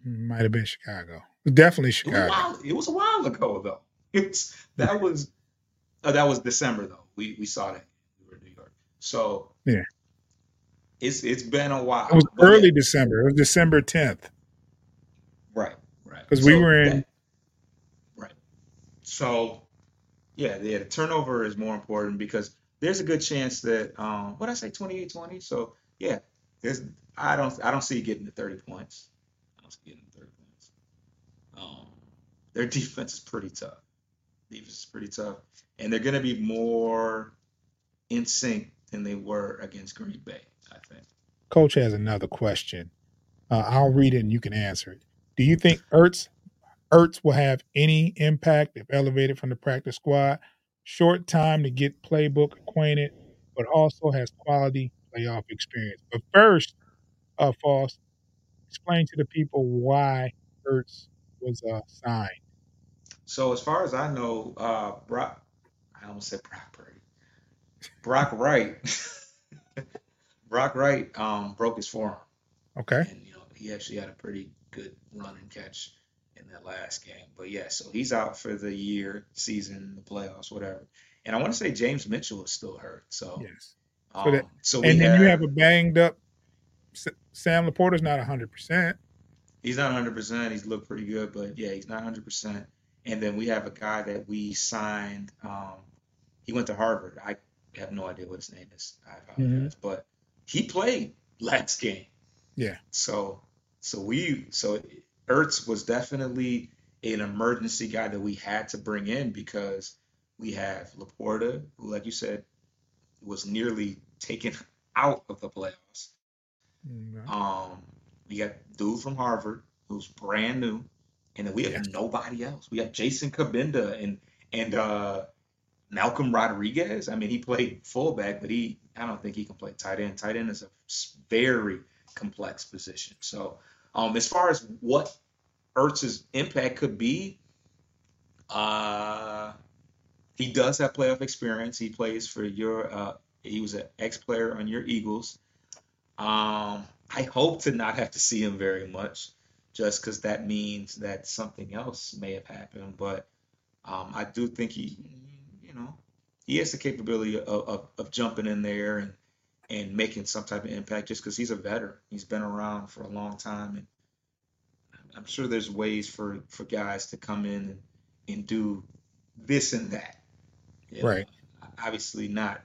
Might have been Chicago. Definitely it was, a Chicago. while, it was a while ago though. (laughs) It's that was uh, that was December though. We we saw that we were in New York. So Yeah. it's it's been a while. It was But yeah, early December. It was December 10th. Because we So were in that- right. So yeah, yeah, the turnover is more important because there's a good chance that um what I say 28-20. So yeah, there's I don't I don't see getting to 30 points. I don't see getting to 30 points. Um their defense is pretty tough. Defense is pretty tough. And they're gonna be more in sync than they were against Green Bay, I think. Coach has another question. Uh, I'll read it and you can answer it. Do you think Ertz Ertz will have any impact if elevated from the practice squad? Short time to get playbook acquainted, but also has quality playoff experience. But first, uh, Foss, explain to the people why Ertz was uh, signed. So as far as I know, uh Brock I almost said Brock Purdy. Brock Wright (laughs) Brock Wright um broke his forearm. Okay. And you know, he actually had a pretty good run and catch in that last game. But yeah, so he's out for the year, season, the playoffs, whatever. And I want to say James Mitchell is still hurt. So, Yes. um, that- so And then you have, have a banged up Sam LaPorta's not 100%. he's not 100%. He's looked pretty good, but yeah, he's not 100%. And then we have a guy that we signed. Um, he went to Harvard. I have no idea what his name is. I apologize, but he played last game. Yeah. So so we so Ertz was definitely an emergency guy that we had to bring in because we have LaPorta, who, like you said, was nearly taken out of the playoffs. Mhm. Um, we got dude from Harvard who's brand new, and then we have Yeah. nobody else. We got Jason Cabinda and and uh, Malcolm Rodriguez. I mean, he played fullback, but he I don't think he can play tight end. Tight end is a very complex position. So, um, as far as what Ertz's impact could be, uh, he does have playoff experience. He plays for your. Uh, he was an ex-player on your Eagles. Um, I hope to not have to see him very much, just because that means that something else may have happened. But um, I do think he, you know, he has the capability of, of, of jumping in there and and making some type of impact, just because he's a veteran. He's been around for a long time, and I'm sure there's ways for for guys to come in and, and do this and that. You know, Right. obviously not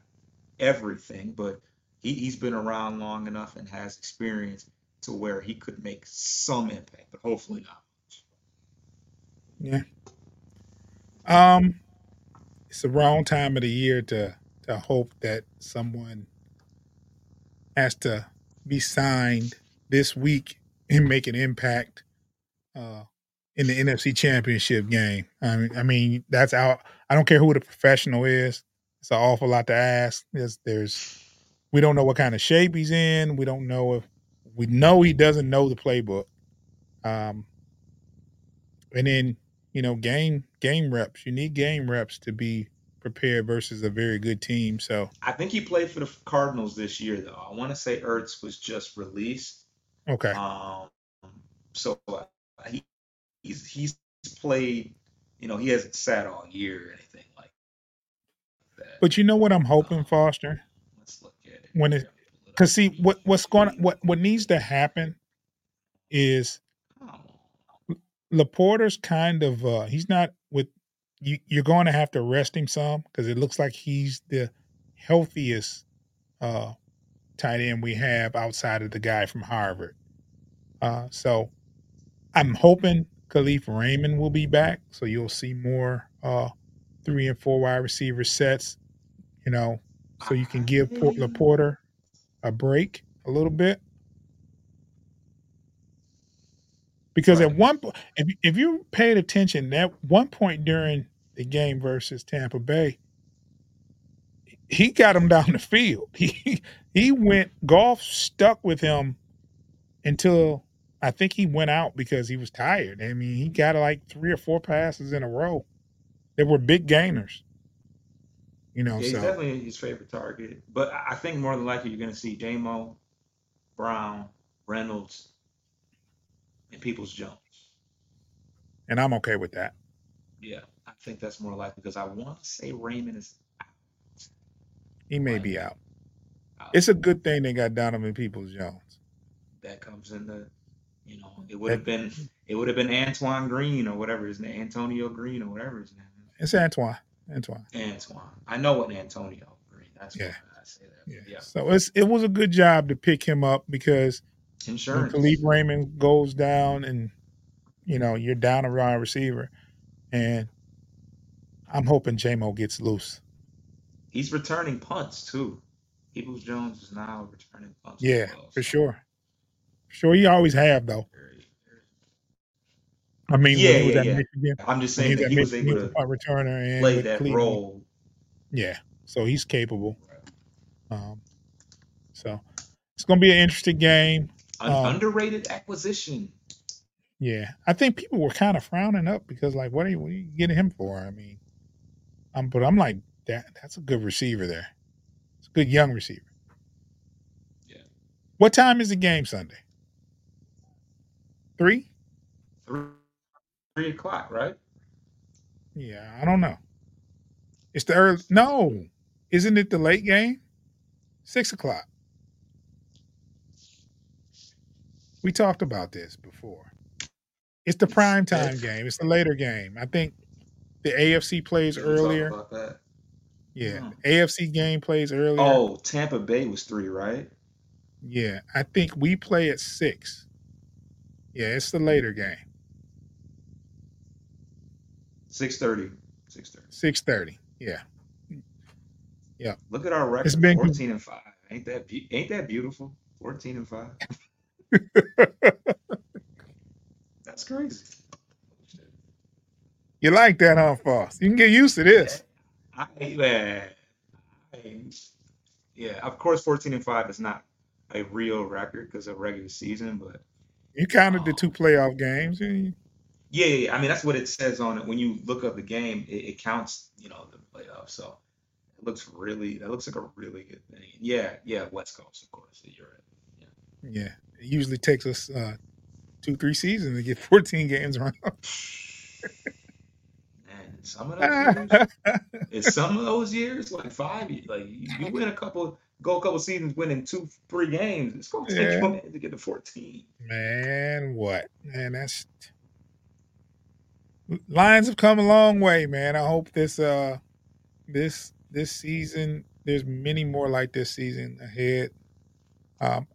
everything, but he, he's been around long enough and has experience to where he could make some impact, but hopefully not. Much. Yeah. Um, it's the wrong time of the year to to hope that someone has to be signed this week and make an impact uh, in the NFC Championship game. I mean, I mean that's out. I don't care who the professional is. It's an awful lot to ask. There's, there's, we don't know what kind of shape he's in. We don't know if we know he doesn't know the playbook. Um, and then you know game game reps. You need game reps to be prepared versus a very good team. So I think he played for the Cardinals this year, though. I want to say Ertz was just released. okay, Um, so uh, he, he's he's played. You know, he hasn't sat all year or anything like that. but you know what I'm hoping, Foster. Let's look at it. When it- here. Pull it Because see what what's going what what needs to happen is. LaPorta's kind of uh he's not with you you're going to have to rest him some because it looks like he's the healthiest uh tight end we have outside of the guy from Harvard. Uh so I'm hoping Kalif Raymond will be back so you'll see more uh three and four wide receiver sets, you know, so you can give Port I- LaPorta a break a little bit. Because at one point, if if you paid attention, at one point during the game versus Tampa Bay, he got him down (laughs) the field. He he went Goff stuck with him until I think he went out because he was tired. I mean, he got like three or four passes in a row. They were big gainers. You know, Yeah, he's so definitely his favorite target. But I think more than likely you're going to see J-Mo, Brown, Reynolds, and Peoples Jones. and I'm okay with that. Yeah, I think that's more likely because I want to say Raymond is He may Right. be out. out. It's a good thing they got Donovan Peoples Jones. that comes in the, you know, it would have been it would have been Antoine Green or whatever his name, Antonio Green or whatever his name It's Antoine. Antoine. Antoine. I know what Antonio Green. That's Yeah. why I say that. Yeah. Yeah. So it's it was a good job to pick him up because when Insurance. Kalif Raymond goes down and you know you're down a wide receiver, and I'm hoping JMO gets loose. He's returning punts too. Peoples Jones is now returning punts. Yeah, well, for so sure. Sure, he always have though. I mean, Yeah, when he was yeah, at yeah. Michigan, I'm just saying that at he was able a to returner and play that Cleveland. role. Yeah, so he's capable. Um, so it's going to be an interesting game. An Um, underrated acquisition. Yeah, I think people were kind of frowning up because, like, what are you, what are you getting him for? I mean, um, but I'm like, that that's a good receiver there. It's a good young receiver. Yeah. What time is the game Sunday? Three? Three, three o'clock, right? Yeah, I don't know. It's the early. No, isn't it the late game? Six o'clock. We talked about this before. It's the prime time game. It's the later game. I think the AFC plays Did we talk earlier. about that? Yeah, Hmm. AFC game plays earlier. Oh, Tampa Bay was three, right? Yeah, I think we play at six. Yeah, it's the later game, Six thirty. Six thirty. six thirty. Yeah, Yeah. Look at our record. It's been- Fourteen and five. Ain't that be- ain't that beautiful? Fourteen and five. (laughs) That's crazy. you like that, huh, Foss? You can get used to this. I, man, I, yeah, of course, fourteen and five is not a real record because of regular season, but You counted the oh. two playoff games. You- yeah, yeah, yeah, I mean that's what it says on it. When you look up the game, it, it counts, you know, the playoffs. So it looks really, that looks like a really good thing. Yeah, yeah, West Coast, of course. You're right. Yeah, it usually takes us uh, two, three seasons to get (laughs) fourteen games around. Man, some of those years, (laughs) in some of those years, like five, years, like you win a couple, go a couple seasons, winning two, three games. It's gonna take Yeah. you a minute to get to fourteen. Man, what? Man, that's Lions have come a long way, man. I hope this uh this this season there's many more like this season ahead. Um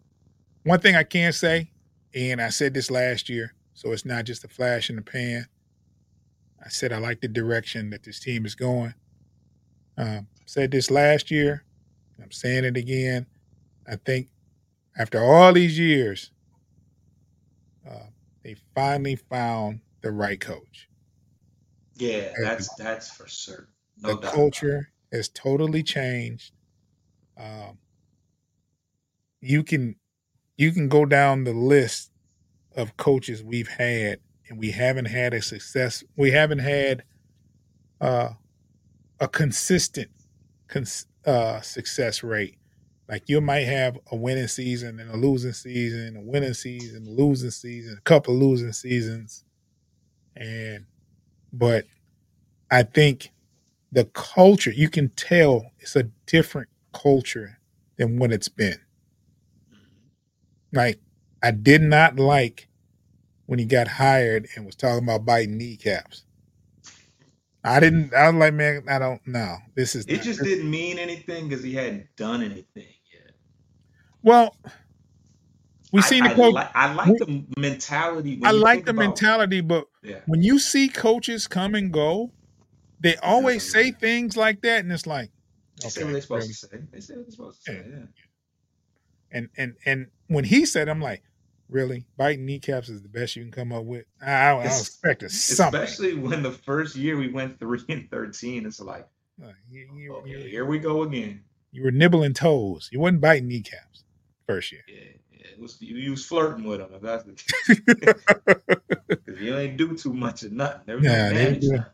one thing I can say, and I said this last year, so it's not just a flash in the pan. I said I like the direction that this team is going. Um, said this last year. I'm saying it again. I think after all these years, uh, they finally found the right coach. Yeah, that's that's for certain. No the doubt. culture has totally changed. Um, you can you can go down the list of coaches we've had, and we haven't had a success. We haven't had uh, a consistent cons- uh, success rate. Like you might have a winning season and a losing season, a winning season, a losing season, a couple of losing seasons, and but I think the culture you can tell it's a different culture than what it's been. Like I did not like when he got hired and was talking about biting kneecaps. I didn't. I was like, man, I don't know. This is It not- just didn't mean anything because he hadn't done anything yet. well. We I- seen the I, li- I like the mentality. I like the about- mentality, but Yeah. when you see coaches come and go, they always say things like that, and it's like, They say okay, what they're supposed really? to say. They say what they're supposed to say. Yeah. and and and when he said, I'm like, really, biting kneecaps is the best you can come up with. I, I, I expected something. Especially when the first year we went three and thirteen, it's like, Uh, you, you, okay, you- here we go again. you were nibbling toes. You wasn't biting kneecaps first year. Yeah, yeah. It was you, was flirting with them. if that's the (laughs) because (laughs) you ain't do too much of nothing. There was Nah, no they damage do. done.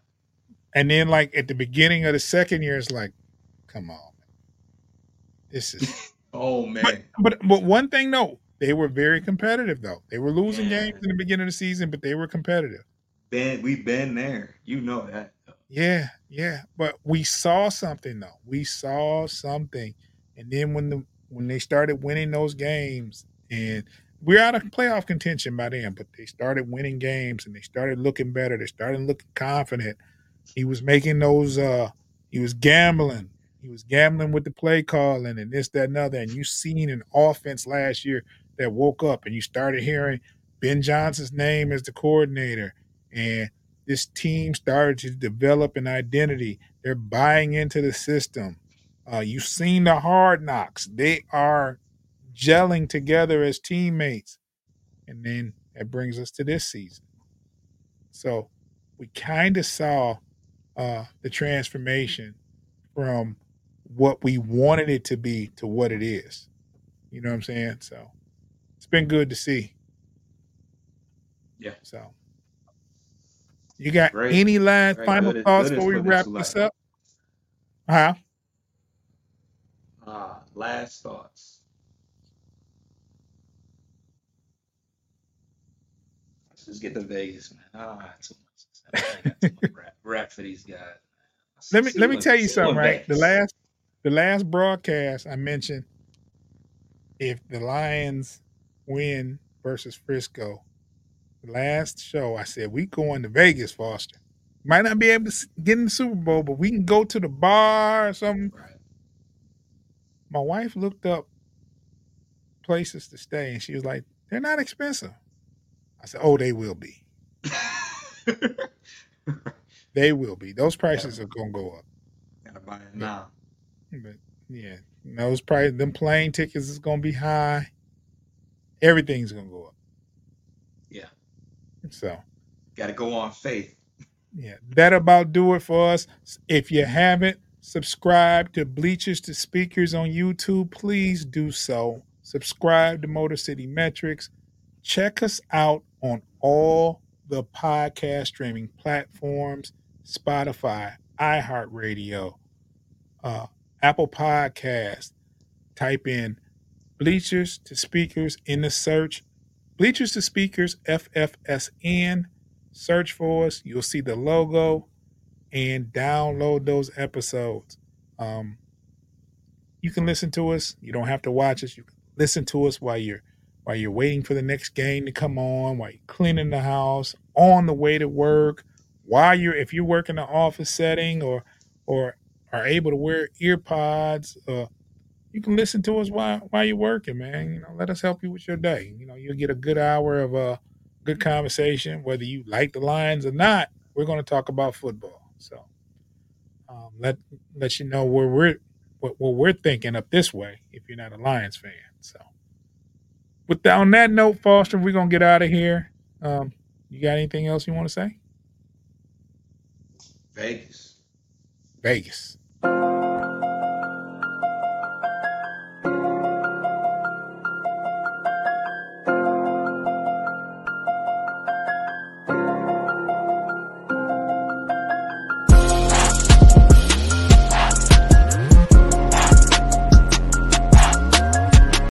And then, like at the beginning of the second year, it's like, come on, man. this is. (laughs) Oh man, but, but but one thing though, they were very competitive though. They were losing Yeah. games in the beginning of the season, but they were competitive. been we've been there. You know that. Yeah, yeah. But we saw something though. We saw something. And then when the when they started winning those games and we're out of playoff contention by then, but they started winning games and they started looking better. They started looking confident. He was making those uh he was gambling. He was gambling with the play calling and this, that, and other. And you seen an offense last year that woke up and you started hearing Ben Johnson's name as the coordinator. And this team started to develop an identity. They're buying into the system. Uh, you've seen the hard knocks. They are gelling together as teammates. And then that brings us to this season. So we kind of saw uh, the transformation from what we wanted it to be to what it is. You know what I'm saying? So it's been good to see. Yeah. So you got Great. any last final Good- thoughts good before we wrap this up? Huh? Ah, last thoughts. Let's just get to Vegas, man. Ah, too much. I got too much rap, rap for these guys. Let me See let me what- tell you something, right? The last the last broadcast I mentioned if the Lions win versus Frisco, the last show I said we going to Vegas, Foster. Might not be able to get in the Super Bowl, but we can go to the bar or something. Right. My wife looked up places to stay, and she was like, "They're not expensive." I said, "Oh, they will be. (laughs) They will be. Those prices are gonna go up." Gotta buy it now. But yeah, those price, them plane tickets is gonna be high. Everything's gonna go up. Yeah. So Gotta go on faith. yeah, that about do it for us. If you haven't subscribed to Bleachers to Speakers on YouTube, please do so. Subscribe to Motor City Metrics. Check us out on all the podcast streaming platforms: Spotify, iHeartRadio, uh, Apple Podcast. Type in Bleachers to Speakers in the search. Bleachers to Speakers FFSN. Search for us. You'll see the logo and download those episodes. Um, you can listen to us. You don't have to watch us. You can listen to us while you're while you're waiting for the next game to come on, while you're cleaning the house, on the way to work, while you're if you work in an office setting or or are able to wear ear pods, uh, you can listen to us while while you're working, man. You know, let us help you with your day. You know, you'll get a good hour of uh good conversation, whether you like the Lions or not. We're going to talk about football. So um, let let you know where we're what, what we're thinking up this way if you're not a Lions fan. So with that, on that note, Foster, we're gonna get out of here. Um, you got anything else you want to say? Vegas. Vegas.